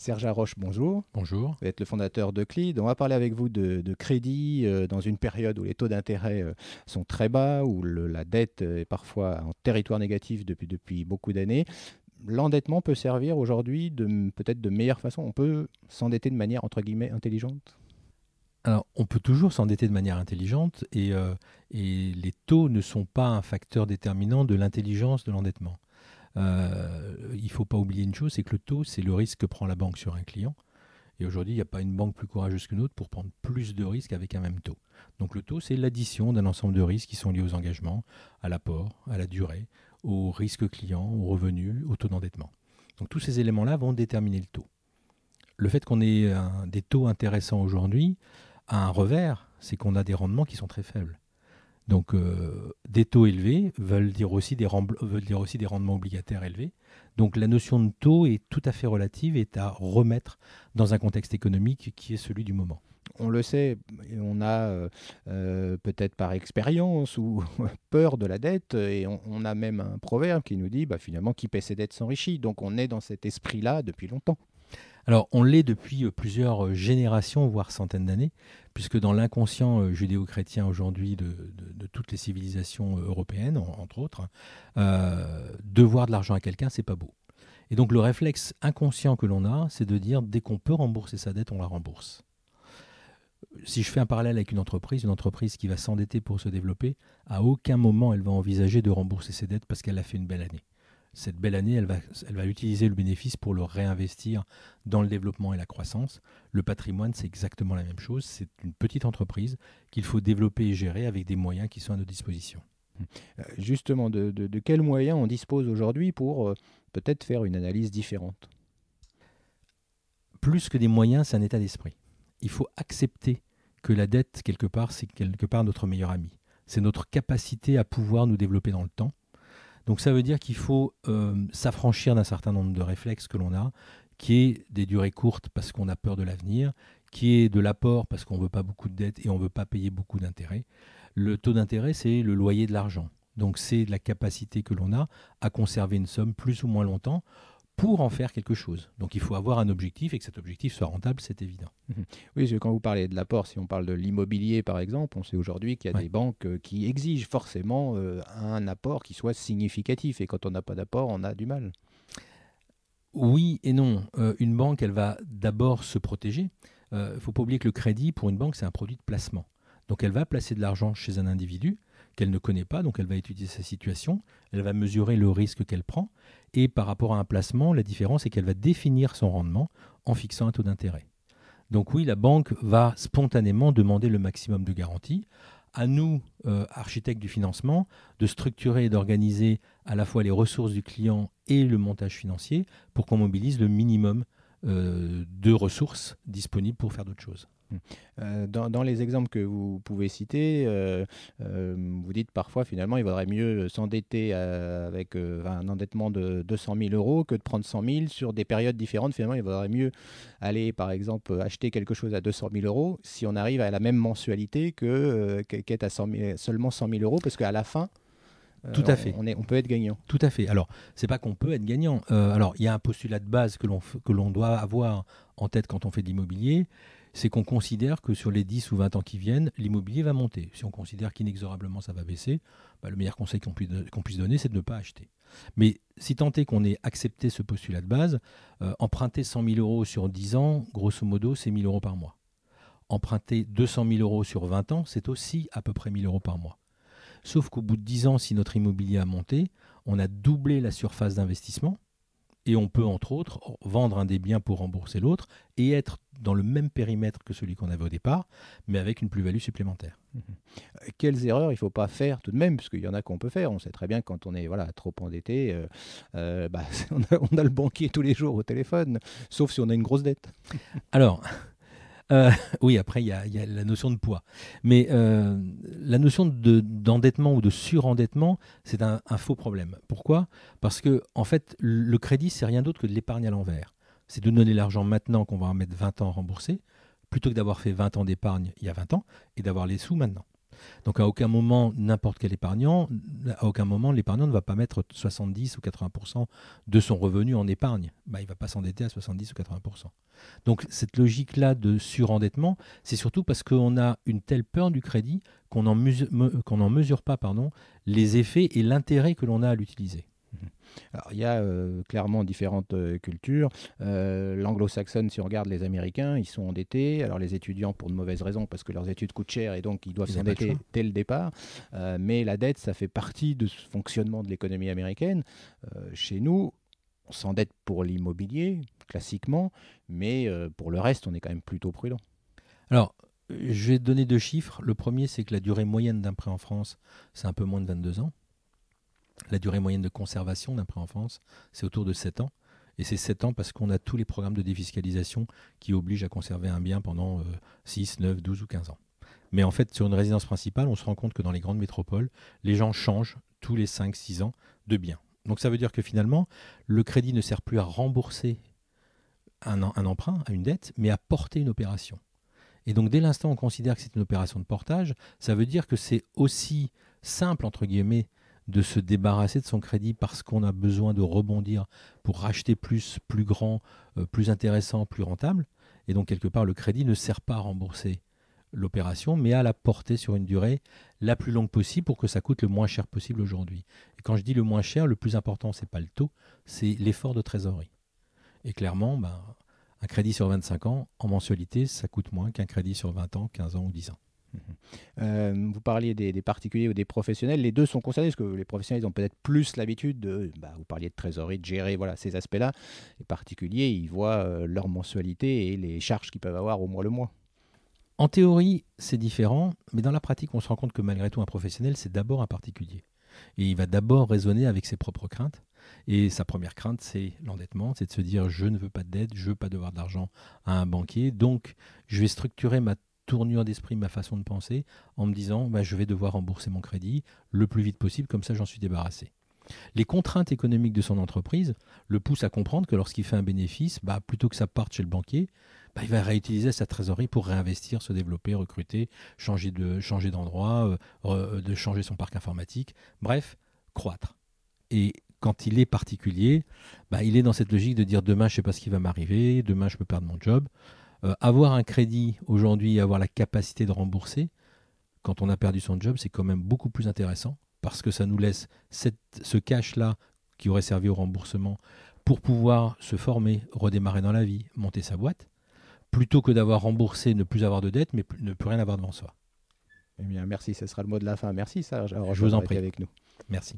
Serge Roche, bonjour. Bonjour. Vous êtes le fondateur de CLID. On va parler avec vous de, crédit euh, dans une période où les taux d'intérêt euh, sont très bas, où la dette est parfois en territoire négatif depuis, depuis beaucoup d'années. L'endettement peut servir aujourd'hui de peut-être de meilleure façon. On peut s'endetter de manière entre guillemets intelligente? Alors, on peut toujours s'endetter de manière intelligente et, euh, et, les taux ne sont pas un facteur déterminant de l'intelligence de l'endettement. Euh, il ne faut pas oublier une chose, c'est que le taux, c'est le risque que prend la banque sur un client. Et aujourd'hui, il n'y a pas une banque plus courageuse qu'une autre pour prendre plus de risques avec un même taux. Donc le taux, c'est l'addition d'un ensemble de risques qui sont liés aux engagements, à l'apport, à la durée, au risque client, aux revenus, au taux d'endettement. Donc tous ces éléments-là vont déterminer le taux. Le fait qu'on ait des taux intéressants aujourd'hui a un revers, c'est qu'on a des rendements qui sont très faibles. Donc euh, des taux élevés veulent dire, aussi des rendements obligataires élevés. Donc la notion de taux est tout à fait relative et à remettre dans un contexte économique qui est celui du moment. On le sait, on a euh, euh, peut-être par expérience ou peur de la dette, et on, a même un proverbe qui nous dit bah, finalement qui paie ses dettes s'enrichit. Donc on est dans cet esprit-là depuis longtemps. Alors on l'est depuis euh, plusieurs euh, générations, voire centaines d'années, puisque dans l'inconscient euh, judéo-chrétien aujourd'hui de, toutes les civilisations européennes, entre autres, devoir de l'argent à quelqu'un, c'est pas beau. Et donc le réflexe inconscient que l'on a, c'est de dire dès qu'on peut rembourser sa dette, on la rembourse. Si je fais un parallèle avec une entreprise, une entreprise qui va s'endetter pour se développer, à aucun moment elle va envisager de rembourser ses dettes parce qu'elle a fait une belle année cette belle année, elle va, elle va utiliser le bénéfice pour le réinvestir dans le développement et la croissance. Le patrimoine, c'est exactement la même chose. C'est une petite entreprise qu'il faut développer et gérer avec des moyens qui sont à nos dispositions. Euh, justement, de, quels moyens on dispose aujourd'hui pour euh, peut-être faire une analyse différente? Plus que des moyens, c'est un état d'esprit. Il faut accepter que la dette, quelque part, c'est quelque part notre meilleur ami. C'est notre capacité à pouvoir nous développer dans le temps donc ça veut dire qu'il faut euh, s'affranchir d'un certain nombre de réflexes que l'on a, qui est des durées courtes parce qu'on a peur de l'avenir, qui est de l'apport parce qu'on ne veut pas beaucoup de dettes et on ne veut pas payer beaucoup d'intérêts. Le taux d'intérêt, c'est le loyer de l'argent. Donc c'est la capacité que l'on a à conserver une somme plus ou moins longtemps pour en faire quelque chose. Donc il faut avoir un objectif et que cet objectif soit rentable, c'est évident. Mhm. Oui, quand vous parlez de l'apport, si on parle de l'immobilier par exemple, on sait aujourd'hui qu'il y a des banques euh, qui exigent forcément euh, un apport qui soit significatif et quand on n'a pas d'apport, on a du mal. Oui et non. Euh, une banque, elle va d'abord se protéger. Il ne faut pas oublier que le crédit, pour une banque, c'est un produit de placement. Donc elle va placer de l'argent chez un individu qu'elle ne connaît pas, donc elle va étudier sa situation, elle va mesurer le risque qu'elle prend, et par rapport à un placement, la différence est qu'elle va définir son rendement en fixant un taux d'intérêt. Donc oui, la banque va spontanément demander le maximum de garantie. À nous, euh, architectes du financement, de structurer et d'organiser à la fois les ressources du client et le montage financier pour qu'on mobilise le minimum de ressources disponibles pour faire d'autres choses. Euh, dans, les exemples que vous pouvez citer, euh, euh, vous dites parfois finalement il vaudrait mieux s'endetter avec un endettement de 200 000 euros que de prendre 100 000 sur des périodes différentes. Finalement, il vaudrait mieux aller par exemple acheter quelque chose à 200 000 euros si on arrive à la même mensualité que qu'être à seulement 100 000 euros parce qu'à la fin, tout à fait. On, est, on, peut être gagnant. Tout à fait. Alors, c'est pas qu'on peut être gagnant. alors, il y a un postulat de base que l'on que l'on doit avoir en tête quand on fait de l'immobilier, c'est qu'on considère que sur les 10 ou 20 ans qui viennent, l'immobilier va monter. Si on considère qu'inexorablement ça va baisser, bah, le meilleur conseil qu'on puisse, donner, c'est de ne pas acheter. Mais si tant est qu'on ait accepté ce postulat de base, euh, emprunter 100 000 euros sur 10 ans, grosso modo, c'est 1000 euros par mois. Emprunter 200 000 euros sur 20 ans, c'est aussi à peu près 1000 euros par mois. Sauf qu'au bout de 10 ans, si notre immobilier a monté, on a doublé la surface d'investissement, et on peut, entre autres, vendre un des biens pour rembourser l'autre et être dans le même périmètre que celui qu'on avait au départ, mais avec une plus-value supplémentaire. Mhm. Quelles erreurs il ne faut pas faire tout de même, puisqu'il y en a qu'on peut faire. On sait très bien que quand on est voilà, trop endetté, euh, euh, bah, on, a, on, a, le banquier tous les jours au téléphone, sauf si on a une grosse dette. Alors, euh, oui, après, il y, a la notion de poids. Mais euh, la notion d'endettement ou de surendettement, c'est un, faux problème. Pourquoi? Parce que, en fait, le crédit, c'est rien d'autre que de l'épargne à l'envers. C'est de donner l'argent maintenant qu'on va en mettre 20 ans à rembourser, plutôt que d'avoir fait 20 ans d'épargne il y a 20 ans et d'avoir les sous maintenant. Donc à aucun moment, n'importe quel épargnant, à aucun moment, l'épargnant ne va pas mettre 70 ou 80% de son revenu en épargne. Bah, il ne va pas s'endetter à 70 ou 80%. Donc cette logique-là de surendettement, c'est surtout parce qu'on a une telle peur du crédit qu'on n'en mesure, pas pardon, les effets et l'intérêt que l'on a à l'utiliser. Alors, il y a euh, clairement différentes euh, cultures. Euh, l'anglo-saxonne, si on regarde les Américains, ils sont endettés. Alors les étudiants pour de mauvaises raisons, parce que leurs études coûtent cher et donc ils doivent s'endetter dès le départ. mais la dette, ça fait partie de ce fonctionnement de l'économie américaine. chez nous, on s'endette pour l'immobilier, classiquement, mais pour le reste, on est quand même plutôt prudent. Alors, je vais donner deux chiffres. Le premier, c'est que la durée moyenne d'un prêt en France, c'est un peu moins de 22 ans. La durée moyenne de conservation d'un prêt en France, c'est autour de 7 ans. Et c'est 7 ans parce qu'on a tous les programmes de défiscalisation qui obligent à conserver un bien pendant 6, 9, 12 ou 15 ans. Mais en fait, sur une résidence principale, on se rend compte que dans les grandes métropoles, les gens changent tous les 5, 6 ans de bien. Donc ça veut dire que finalement, le crédit ne sert plus à rembourser un, un emprunt, à une dette, mais à porter une opération. Et donc dès l'instant où on considère que c'est une opération de portage, ça veut dire que c'est aussi simple, entre guillemets, de se débarrasser de son crédit parce qu'on a besoin de rebondir pour racheter plus, plus grand, euh, plus intéressant, plus rentable. Et donc, quelque part, le crédit ne sert pas à rembourser l'opération, mais à la porter sur une durée la plus longue possible pour que ça coûte le moins cher possible aujourd'hui. Et quand je dis le moins cher, le plus important, c'est pas le taux, c'est l'effort de trésorerie. Et clairement, ben, un crédit sur 25 ans, en mensualité, ça coûte moins qu'un crédit sur 20 ans, 15 ans ou 10 ans. Euh, vous parliez des, particuliers ou des professionnels, les deux sont concernés parce que les professionnels ont peut-être plus l'habitude de, bah, vous parliez de trésorerie, de gérer voilà, ces aspects-là. Les particuliers, ils voient euh, leur mensualité et les charges qu'ils peuvent avoir au mois le mois. En théorie, c'est différent, mais dans la pratique, on se rend compte que malgré tout, un professionnel, c'est d'abord un particulier. Et il va d'abord raisonner avec ses propres craintes. Et sa première crainte, c'est l'endettement, c'est de se dire je ne veux pas de dette, je ne veux pas devoir d'argent à un banquier, donc je vais structurer ma tournure d'esprit, ma façon de penser, en me disant bah, je vais devoir rembourser mon crédit le plus vite possible, comme ça j'en suis débarrassé. Les contraintes économiques de son entreprise le poussent à comprendre que lorsqu'il fait un bénéfice, bah, plutôt que ça parte chez le banquier, bah, il va réutiliser sa trésorerie pour réinvestir, se développer, recruter, changer de changer d'endroit, euh, de changer son parc informatique, bref, croître. Et quand il est particulier, bah, il est dans cette logique de dire demain je ne sais pas ce qui va m'arriver, demain je peux perdre mon job. Euh, avoir un crédit aujourd'hui, avoir la capacité de rembourser, quand on a perdu son job, c'est quand même beaucoup plus intéressant parce que ça nous laisse ce cash-là qui aurait servi au remboursement pour pouvoir se former, redémarrer dans la vie, monter sa boîte, plutôt que d'avoir remboursé, ne plus avoir de dette, mais ne plus rien avoir devant soi. Eh bien, merci, ce sera le mot de la fin. Merci Serge. Alors, je vous en prie avec nous. Merci.